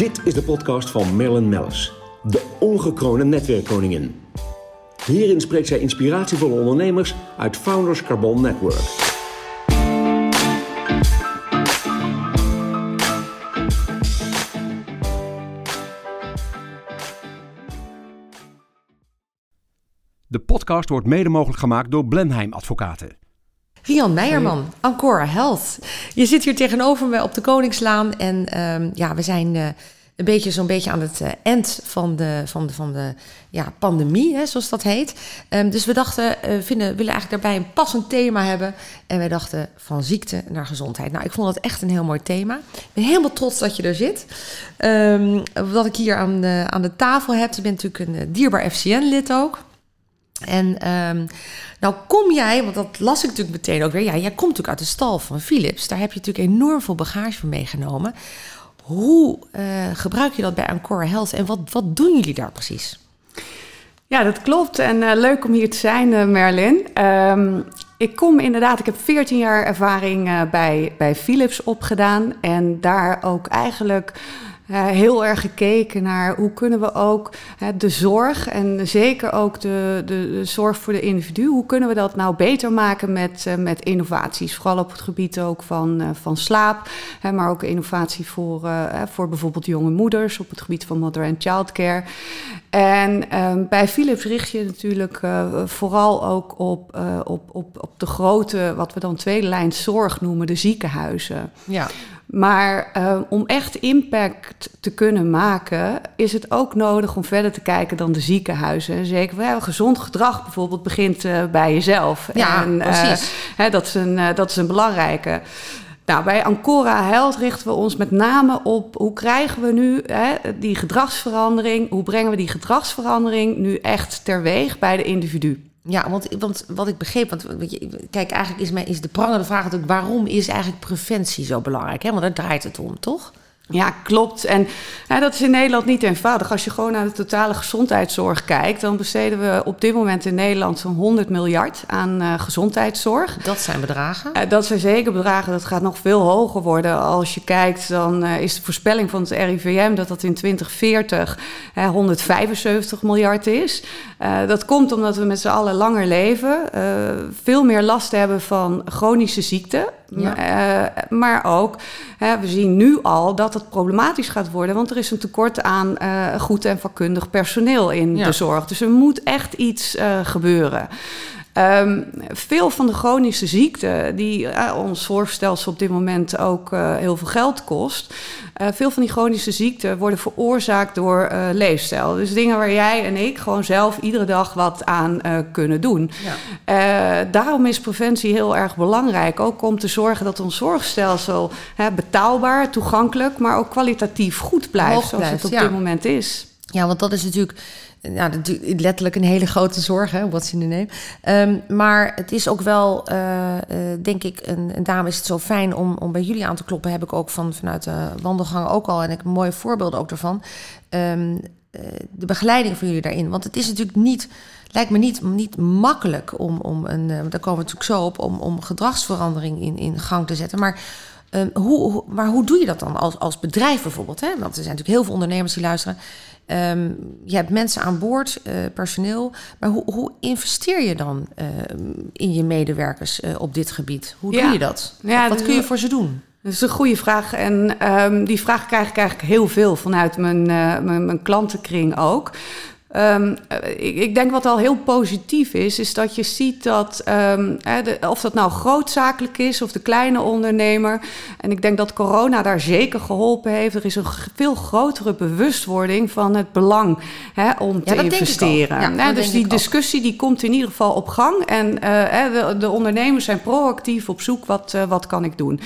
Dit is de podcast van Marilyn Mellis, de ongekroonde netwerkkoningin. Hierin spreekt zij inspiratievolle ondernemers uit Founders Carbon Network. De podcast wordt mede mogelijk gemaakt door Blenheim Advocaten. Rian Meijerman, Ancora Health. Je zit hier tegenover me op de Koningslaan en ehm, ja, we zijn uh, een beetje zo'n beetje aan het uh, eind van de, van de, van de ja, pandemie, hè, zoals dat heet. Um, dus we dachten, uh, vinden, willen eigenlijk daarbij een passend thema hebben. En wij dachten van ziekte naar gezondheid. Nou, ik vond dat echt een heel mooi thema. Ik ben helemaal trots dat je er zit. Um, dat ik hier aan de, aan de tafel heb. Je bent natuurlijk een dierbaar FCN-lid ook. En um, nou kom jij, want dat las ik natuurlijk meteen ook weer. Ja, jij komt natuurlijk uit de stal van Philips. Daar heb je natuurlijk enorm veel bagage van meegenomen. Hoe uh, gebruik je dat bij Ancora Health en wat, wat doen jullie daar precies? Ja, dat klopt. En uh, leuk om hier te zijn, uh, Merlin. Um, ik kom inderdaad, ik heb 14 jaar ervaring bij, bij Philips opgedaan. En daar ook eigenlijk uh, heel erg gekeken naar hoe kunnen we ook de zorg en zeker ook de, de, de, zorg voor de individu, hoe kunnen we dat nou beter maken met, uh, met innovaties? Vooral op het gebied ook van, van slaap, maar ook innovatie voor, voor bijvoorbeeld jonge moeders op het gebied van mother and child care. En ehm, bij Philips richt je natuurlijk vooral ook op, op, op, op de grote, wat we dan tweede lijn zorg noemen, de ziekenhuizen. Ja. Maar uh, om echt impact te kunnen maken, is het ook nodig om verder te kijken dan de ziekenhuizen. Zeker well, gezond gedrag bijvoorbeeld begint uh, bij jezelf. Ja, en, precies. Uh, hè, dat, is een, dat is een belangrijke. Nou, bij Ancora Health richten we ons met name op hoe krijgen we nu hè, die gedragsverandering, hoe brengen we die gedragsverandering nu echt terweeg bij de individu. Ja, want, want wat ik begreep, want kijk, eigenlijk is, mijn, is de prangende vraag natuurlijk... waarom is eigenlijk preventie zo belangrijk? Hè? Want daar draait het om, toch? Ja, klopt. En dat is in Nederland niet eenvoudig. Als je gewoon naar de totale gezondheidszorg kijkt, dan besteden we op dit moment in Nederland zo'n 100 miljard aan uh, gezondheidszorg. Dat zijn bedragen? Uh, dat zijn zeker bedragen. Dat gaat nog veel hoger worden. Als je kijkt, dan uh, is de voorspelling van het RIVM dat dat in 2040 175 miljard is. dat komt omdat we met z'n allen langer leven, veel meer last hebben van chronische ziekten. Ja. maar ook, we zien nu al dat het problematisch gaat worden, want er is een tekort aan uh, goed en vakkundig personeel in ja. de zorg. Dus er moet echt iets uh, gebeuren. Um, veel van de chronische ziekten, die uh, ons zorgstelsel op dit moment ook uh, heel veel geld kost. Uh, veel van die chronische ziekten worden veroorzaakt door leefstijl. Dus dingen waar jij en ik gewoon zelf iedere dag wat aan kunnen doen. Ja. daarom is preventie heel erg belangrijk. Ook om te zorgen dat ons zorgstelsel betaalbaar, toegankelijk, maar ook kwalitatief goed blijft. Zoals het op ja. dit moment is. Ja, want dat is natuurlijk ja, letterlijk een hele grote zorg, hè, what's in the name. Um, maar het is ook wel, uh, uh, denk ik, en, daarom is het zo fijn om, om bij jullie aan te kloppen. Heb ik ook van, vanuit de wandelgang ook al. En ik mooie voorbeelden ook daarvan. Um, uh, de begeleiding van jullie daarin. Want het is natuurlijk niet, lijkt me niet, niet makkelijk om, om een, daar komen we natuurlijk zo op, om, om gedragsverandering in, in gang te zetten. Maar um, hoe, maar hoe doe je dat dan als, als bedrijf bijvoorbeeld? Hè? Want er zijn natuurlijk heel veel ondernemers die luisteren. Um, je hebt mensen aan boord, uh, personeel. Maar hoe, hoe, investeer je dan uh, in je medewerkers uh, op dit gebied? Hoe ja. doe je dat? Ja, wat kun je voor ze doen? Dat is een goede vraag. En um, die vraag krijg ik eigenlijk heel veel vanuit mijn, mijn, mijn klantenkring ook. Um, ik, ik, denk wat al heel positief is, is dat je ziet dat, um, de, of dat nou grootzakelijk is of de kleine ondernemer. En ik denk dat corona daar zeker geholpen heeft. Er is een veel grotere bewustwording van het belang om ja, te investeren. Ja, dus die discussie die komt in ieder geval op gang. En uh, de, de, ondernemers zijn proactief op zoek, wat, uh, wat kan ik doen?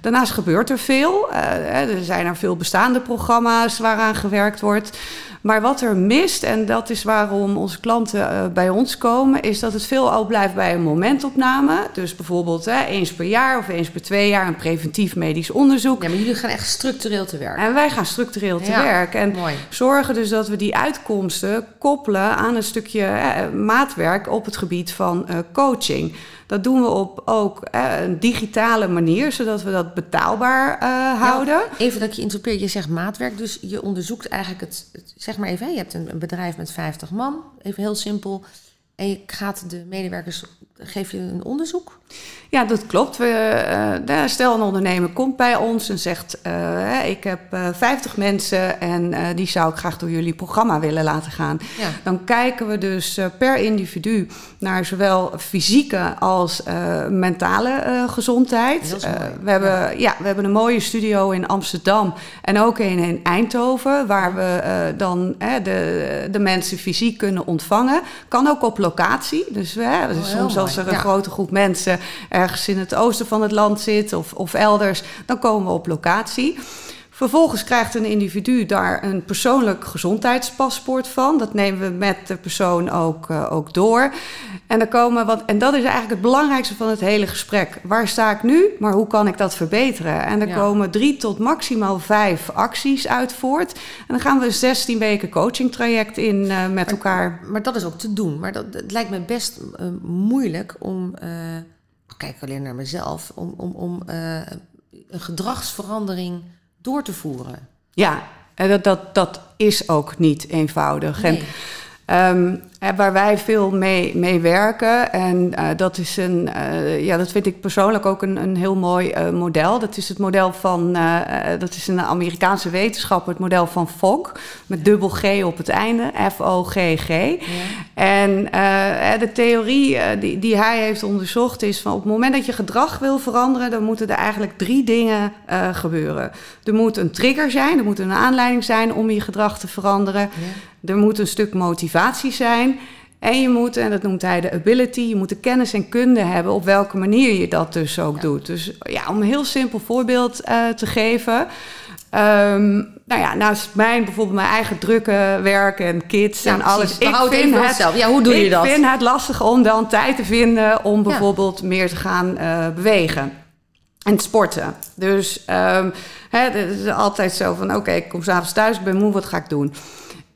Daarnaast gebeurt er veel. Uh, er zijn er veel bestaande programma's waaraan gewerkt wordt. Maar wat er mist, en dat is waarom onze klanten bij ons komen, is dat het veel al blijft bij een momentopname. Dus bijvoorbeeld eens per jaar of eens per twee jaar een preventief medisch onderzoek. Ja, maar jullie gaan echt structureel te werk. En wij gaan structureel te werk. En mooi. zorgen dus dat we die uitkomsten koppelen aan een stukje maatwerk op het gebied van coaching. Dat doen we op ook een digitale manier, zodat we dat betaalbaar uh, houden. even dat je interpreteert, je zegt maatwerk, dus je onderzoekt eigenlijk het, zeg maar even, je hebt een, bedrijf met 50 man, even heel simpel. En je gaat de medewerkers, geef je een onderzoek? Ja, dat klopt. We, uh, stel een ondernemer komt bij ons en zegt: uh, Ik heb uh, 50 mensen en die zou ik graag door jullie programma willen laten gaan. Ja. Dan kijken we dus per individu naar zowel fysieke als mentale gezondheid. we, hebben, ja. ja. we hebben een mooie studio in Amsterdam en ook een in Eindhoven, waar we dan de, de mensen fysiek kunnen ontvangen. Kan ook op locatie. Dus, oh, dus soms als er een grote groep mensen ergens in het oosten van het land zit of, of elders, dan komen we op locatie. Vervolgens krijgt een individu daar een persoonlijk gezondheidspaspoort van. Dat nemen we met de persoon ook, uh, ook door. En, dan komen, want, en dat is eigenlijk het belangrijkste van het hele gesprek. Waar sta ik nu, maar hoe kan ik dat verbeteren? En er ja. komen drie tot maximaal vijf acties uit voort. En dan gaan we een 16 weken coachingtraject in uh, met maar, elkaar. Maar dat is ook te doen. Maar dat, het lijkt me best uh, moeilijk om kijk alleen naar mezelf, om, om, om een gedragsverandering door te voeren. Ja, en dat, dat, dat is ook niet eenvoudig. Nee. En, um, waar wij veel mee, mee werken. En uh, dat is een, uh, ja, dat vind ik persoonlijk ook een, een heel mooi uh, model. Dat is het model van, dat is een Amerikaanse wetenschapper, het model van Fogg, met dubbel G op het einde, F-O-G-G. Ja. En de theorie die, die hij heeft onderzocht is van op het moment dat je gedrag wil veranderen, dan moeten er eigenlijk drie dingen gebeuren. Er moet een trigger zijn, er moet een aanleiding zijn om je gedrag te veranderen. Ja. Er moet een stuk motivatie zijn. En je moet, en dat noemt hij de ability, je moet de kennis en kunde hebben op welke manier je dat dus ook ja. doet. Dus ja, om een heel simpel voorbeeld uh, te geven. Um, nou ja, naast mijn bijvoorbeeld mijn eigen drukke werk en kids ja, en alles. Ik vind het, zelf. Ja, hoe doe je dat? Ik vind het lastig om dan tijd te vinden om bijvoorbeeld ja. meer te gaan uh, bewegen. En sporten. Dus um, het is altijd zo van: oké, okay, ik kom s'avonds thuis, ik ben moe, wat ga ik doen?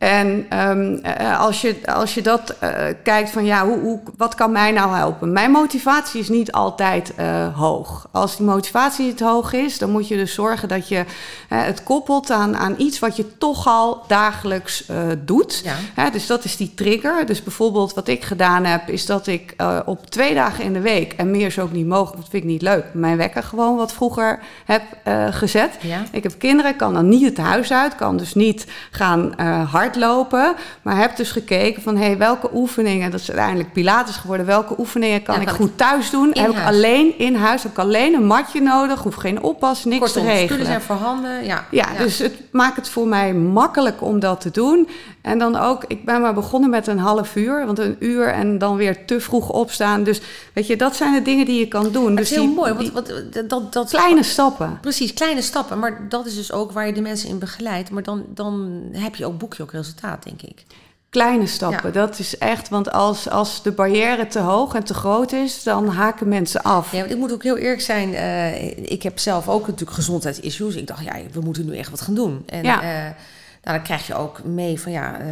En um, als, je, als je dat uh, kijkt van ja, hoe, hoe, wat kan mij nou helpen? Mijn motivatie is niet altijd uh, hoog. Als die motivatie niet hoog is, dan moet je dus zorgen dat je het koppelt aan, aan iets wat je toch al dagelijks doet. Ja. dus dat is die trigger. Dus bijvoorbeeld wat ik gedaan heb, is dat ik op twee dagen in de week, en meer is ook niet mogelijk, dat vind ik niet leuk, mijn wekker gewoon wat vroeger heb gezet. Ja. Ik heb kinderen, kan dan niet het huis uit, kan dus niet gaan hard hardlopen. Maar heb dus gekeken van hey, welke oefeningen, dat is uiteindelijk Pilates geworden, welke oefeningen kan ja, ik goed thuis doen? Heb ik alleen in huis, heb ik alleen een matje nodig, hoef geen oppas, niks Kortom, te regelen. spullen zijn voorhanden, ja. ja. Ja, dus het maakt het voor mij makkelijk om dat te doen. En dan ook, ik ben maar begonnen met een half uur, want een uur en dan weer te vroeg opstaan. Dus weet je, dat zijn de dingen die je kan doen. Dat dus is heel die, mooi, want, want dat, dat, kleine stappen. Precies, kleine stappen. Maar dat is dus ook waar je de mensen in begeleidt. Maar dan, dan heb je ook, boek je ook resultaat, denk ik. Kleine stappen, ja. dat is echt, want als, als de barrière te hoog en te groot is, dan haken mensen af. Ja, want ik moet ook heel eerlijk zijn, uh, ik heb zelf ook natuurlijk gezondheidsissues. Ik dacht, ja, we moeten nu echt wat gaan doen. En, ja. Uh, nou, dan krijg je ook mee van ja, uh,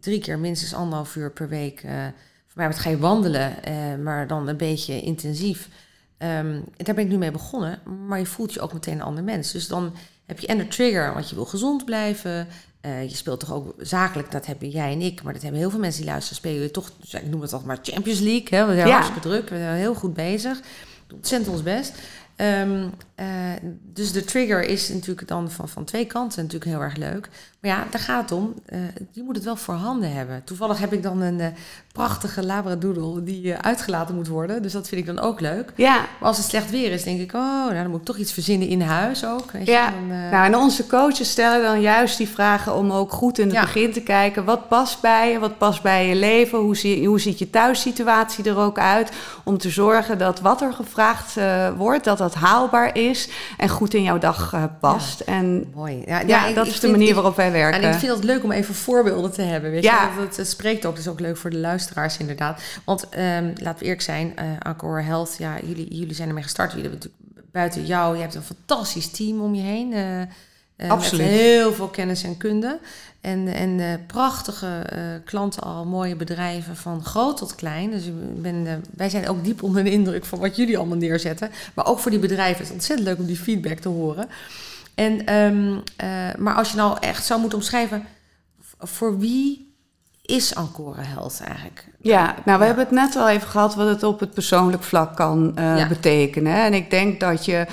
drie keer minstens anderhalf uur per week. Voor mij ga je wandelen, maar dan een beetje intensief. Um, daar ben ik nu mee begonnen, maar je voelt je ook meteen een ander mens. Dus dan heb je en de trigger, want je wil gezond blijven. je speelt toch ook zakelijk, dat hebben jij en ik, maar dat hebben heel veel mensen die luisteren. Spelen je toch, dus ik noem het altijd maar Champions League. Hè? We zijn ja. hartstikke druk, we zijn heel goed bezig. Ontzettend ons best. Um, uh, dus de trigger is natuurlijk dan van, van twee kanten natuurlijk heel erg leuk. Maar ja, daar gaat het om. Uh, je moet het wel voorhanden hebben. Toevallig heb ik dan een uh, prachtige labradoodle die uitgelaten moet worden. Dus dat vind ik dan ook leuk. Ja. Maar als het slecht weer is, denk ik... oh, nou, dan moet ik toch iets verzinnen in huis ook. Weet ja. Je, dan, nou, en onze coaches stellen dan juist die vragen... om ook goed in het ja. begin te kijken... wat past bij je, wat past bij je leven... hoe, zie, hoe ziet je thuissituatie er ook uit... om te zorgen dat wat er gevraagd wordt, dat dat haalbaar is is en goed in jouw dag uh, past. Ja, en mooi. Ja, ja dat is de manier waarop wij werken. En ik vind het leuk om even voorbeelden te hebben. Weet ja. je? Dat, het spreekt ook, dat is ook leuk voor de luisteraars inderdaad. Want um, laten we eerlijk zijn, uh, Health, ja, jullie, jullie zijn ermee gestart. Jullie hebben natuurlijk buiten jou, je hebt een fantastisch team om je heen. Uh, Absoluut. Met heel veel kennis en kunde. En, en uh, prachtige uh, klanten al, mooie bedrijven van groot tot klein. Dus ik ben, uh, wij zijn ook diep onder de indruk van wat jullie allemaal neerzetten. Maar ook voor die bedrijven is het ontzettend leuk om die feedback te horen. En, um, maar als je nou echt zou moeten omschrijven, voor wie is Encore Health eigenlijk? Ja, nou we hebben het net al even gehad wat het op het persoonlijk vlak kan ja. betekenen. En ik denk dat je...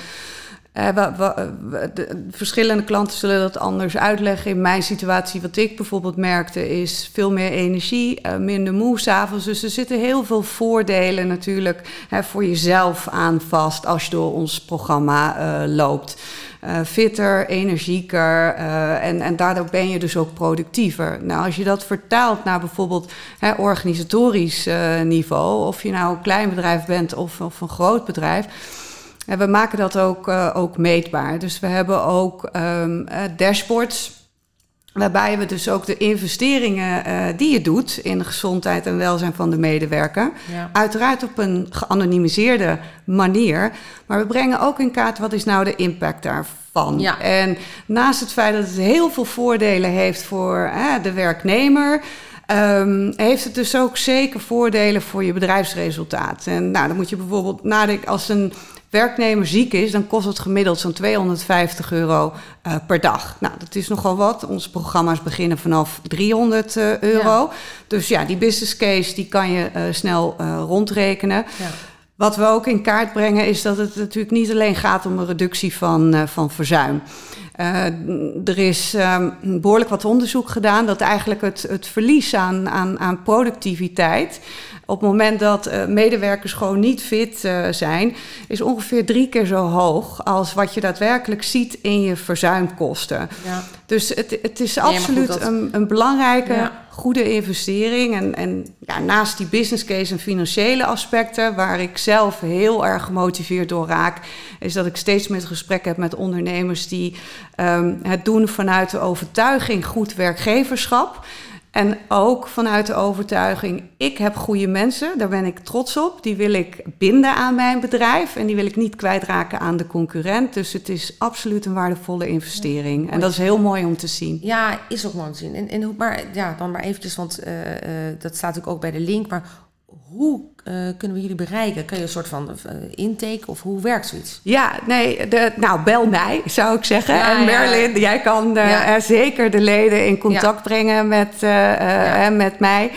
We, de, verschillende klanten zullen dat anders uitleggen. In mijn situatie, wat ik bijvoorbeeld merkte, is veel meer energie, uh, minder moe s'avonds. Dus er zitten heel veel voordelen natuurlijk hè, voor jezelf aan vast als je door ons programma uh, loopt. fitter, energieker en, en daardoor ben je dus ook productiever. Nou, als je dat vertaalt naar bijvoorbeeld hè, organisatorisch niveau, of je nou een klein bedrijf bent of, of een groot bedrijf. En we maken dat ook, uh, ook meetbaar. Dus we hebben ook um, uh, dashboards. Waarbij we dus ook de investeringen uh, die je doet in de gezondheid en welzijn van de medewerker. Ja. Uiteraard op een geanonimiseerde manier. Maar we brengen ook in kaart wat is nou de impact daarvan. Ja. En naast het feit dat het heel veel voordelen heeft voor de werknemer. Um, heeft het dus ook zeker voordelen voor je bedrijfsresultaat. En nou, dan moet je bijvoorbeeld nadenken als een werknemer ziek is, dan kost het gemiddeld zo'n 250 euro uh, per dag. Nou, dat is nogal wat. Onze programma's beginnen vanaf 300 uh, euro. Ja. Dus ja, die business case die kan je uh, snel rondrekenen. Ja. Wat we ook in kaart brengen is dat het natuurlijk niet alleen gaat om een reductie van, van verzuim. Uh, er is um, behoorlijk wat onderzoek gedaan dat eigenlijk het, het verlies aan, aan, aan productiviteit. Op het moment dat uh, medewerkers gewoon niet fit uh, zijn, is ongeveer drie keer zo hoog als wat je daadwerkelijk ziet in je verzuimkosten. Ja. Dus het, het is nee, absoluut dat... een, een, belangrijke, ja. goede investering. En, en ja, naast die business case en financiële aspecten, waar ik zelf heel erg gemotiveerd door raak, is dat ik steeds meer gesprek heb met ondernemers die um, het doen vanuit de overtuiging goed werkgeverschap. En ook vanuit de overtuiging, ik heb goede mensen, daar ben ik trots op. Die wil ik binden aan mijn bedrijf en die wil ik niet kwijtraken aan de concurrent. Dus het is absoluut een waardevolle investering. En dat is heel mooi om te zien. Ja, is ook mooi om te zien. En, en maar, ja, dan maar eventjes, want uh, uh, dat staat ook bij de link. Maar hoe uh, kunnen we jullie bereiken? Kun je een soort van uh, intake of hoe werkt zoiets? Ja, nee, de, nou bel mij zou ik zeggen. Ja, en Merlin, ja. jij kan ja. zeker de leden in contact brengen met, met mij.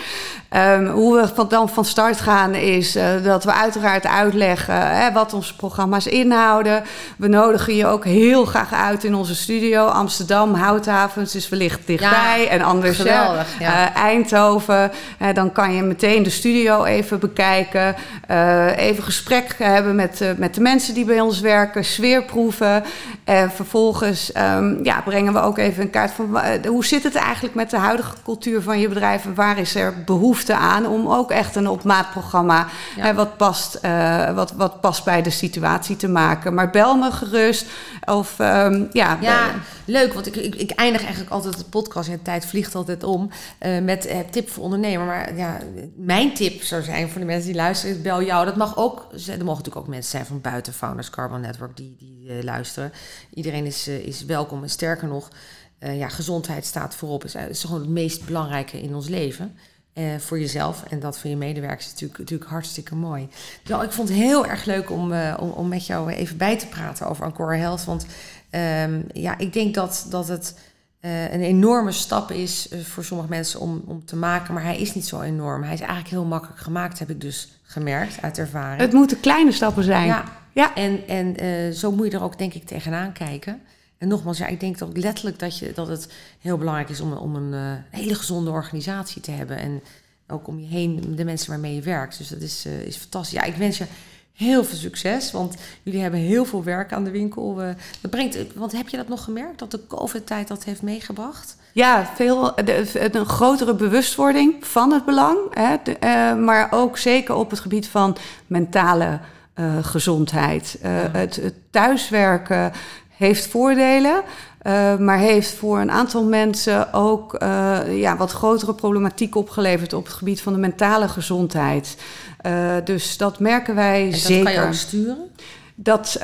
Um, hoe we van, dan van start gaan is uh, dat we uiteraard uitleggen hè, wat onze programma's inhouden. We nodigen je ook heel graag uit in onze studio. Amsterdam, Houthavens is wellicht dichtbij. Ja, en anders geweldig, ja. uh, Eindhoven. Uh, dan kan je meteen de studio even bekijken. even gesprek hebben met, met de mensen die bij ons werken. Sfeerproeven. En vervolgens um, ja, brengen we ook even een kaart van hoe zit het eigenlijk met de huidige cultuur van je bedrijf. En waar is er behoefte aan om ook echt een op maat programma ja. hè, wat, past, uh, wat, wat past bij de situatie te maken. Maar bel me gerust. Of um, ja. Ja, leuk. Want ik, ik, ik, eindig eigenlijk altijd de podcast. Ja, de tijd vliegt altijd om. Uh, met uh, tip voor ondernemer. Maar ja, mijn tip zou zijn voor de mensen die luisteren. Bel jou. Dat mag ook. Er mogen natuurlijk ook mensen zijn van buiten Founders Carbon Network die, die luisteren. Iedereen is, is welkom. En sterker nog. ja, gezondheid staat voorop. Is, is gewoon het meest belangrijke in ons leven. Voor jezelf en dat voor je medewerkers is natuurlijk, natuurlijk hartstikke mooi. Dus ik vond het heel erg leuk om, om, om, met jou even bij te praten over Encore Health. Want um, ja, ik denk dat, dat het uh, een enorme stap is voor sommige mensen om, om te maken. Maar hij is niet zo enorm. Hij is eigenlijk heel makkelijk gemaakt, heb ik dus gemerkt uit ervaring. Het moeten kleine stappen zijn. Ja, ja. en, en zo moet je er ook denk ik tegenaan kijken. En nogmaals, ja, ik denk ook letterlijk dat, je, dat het heel belangrijk is om, om een uh, hele gezonde organisatie te hebben. En ook om je heen de mensen waarmee je werkt. Dus dat is, is fantastisch. Ja, ik wens je heel veel succes, want jullie hebben heel veel werk aan de winkel. Uh, dat brengt, want heb je dat nog gemerkt, dat de COVID-tijd dat heeft meegebracht? Ja, veel, de, een grotere bewustwording van het belang. Hè, de, maar ook zeker op het gebied van mentale gezondheid. het, het thuiswerken heeft voordelen. Uh, maar heeft voor een aantal mensen ook uh, ja, wat grotere problematiek opgeleverd op het gebied van de mentale gezondheid. Uh, dus dat merken wij en dat zeker. kan je ook sturen? Dat,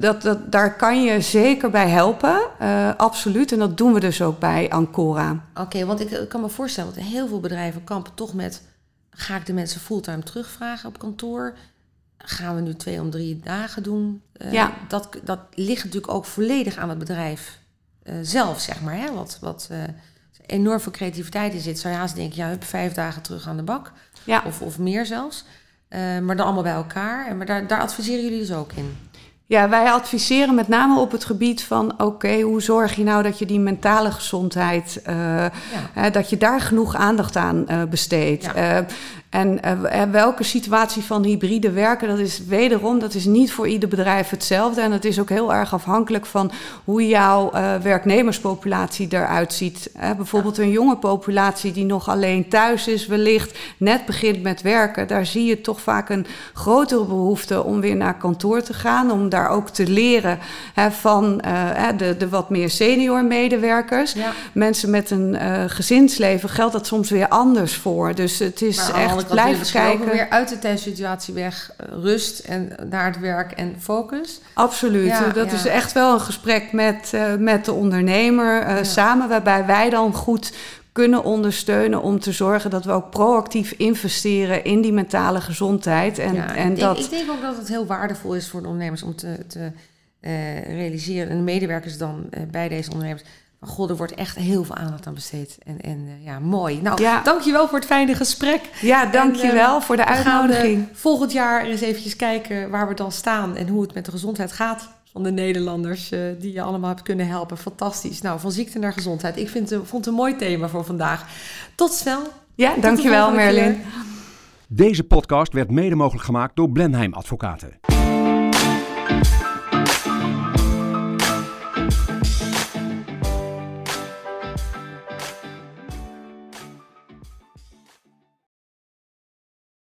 dat, dat, daar kan je zeker bij helpen, absoluut. En dat doen we dus ook bij Ancora. Oké, want ik kan me voorstellen, want heel veel bedrijven kampen toch met... ga ik de mensen fulltime terugvragen op kantoor? Gaan we nu twee om drie dagen doen? Uh, ja. dat, dat ligt natuurlijk ook volledig aan het bedrijf uh, zelf, zeg maar. Hè? Wat, wat uh, enorm veel creativiteit in zit. Zou je haast denken, ja, heb vijf dagen terug aan de bak. Ja. Of, of meer zelfs. maar dan allemaal bij elkaar. En, maar daar, daar adviseren jullie dus ook in? Ja, wij adviseren met name op het gebied van: oké, hoe zorg je nou dat je die mentale gezondheid, uh, ja. dat je daar genoeg aandacht aan uh, besteedt. Ja. En welke situatie van hybride werken, dat is wederom, dat is niet voor ieder bedrijf hetzelfde. En dat is ook heel erg afhankelijk van hoe jouw werknemerspopulatie eruit ziet. bijvoorbeeld een jonge populatie die nog alleen thuis is, wellicht net begint met werken. Daar zie je toch vaak een grotere behoefte om weer naar kantoor te gaan. Om daar ook te leren hè, van uh, de, de wat meer senior medewerkers. Ja. Mensen met een uh, gezinsleven geldt dat soms weer anders voor. Dus het is maar blijven kijken. weer uit de thuissituatie weg, eh, rust en naar het werk en focus. Absoluut. Ja, dat ja. is echt wel een gesprek met, uh, met de ondernemer uh, samen, waarbij wij dan goed kunnen ondersteunen om te zorgen dat we ook proactief investeren in die mentale gezondheid. En, ja, en ik, dat... ik denk ook dat het heel waardevol is voor de ondernemers om te, te uh, realiseren, en de medewerkers dan uh, bij deze ondernemers. God, er wordt echt heel veel aandacht aan besteed. En, en uh, ja, mooi. Nou, ja. dankjewel voor het fijne gesprek. Ja, dankjewel en, voor de uitnodiging. volgend jaar eens eventjes kijken waar we dan staan en hoe het met de gezondheid gaat van de Nederlanders uh, die je allemaal hebt kunnen helpen. Fantastisch. Nou, van ziekte naar gezondheid. Ik vind, vond het een mooi thema voor vandaag. Tot snel. Ja, Tot dankjewel Merlin. Deze podcast werd mede mogelijk gemaakt door Blenheim Advocaten.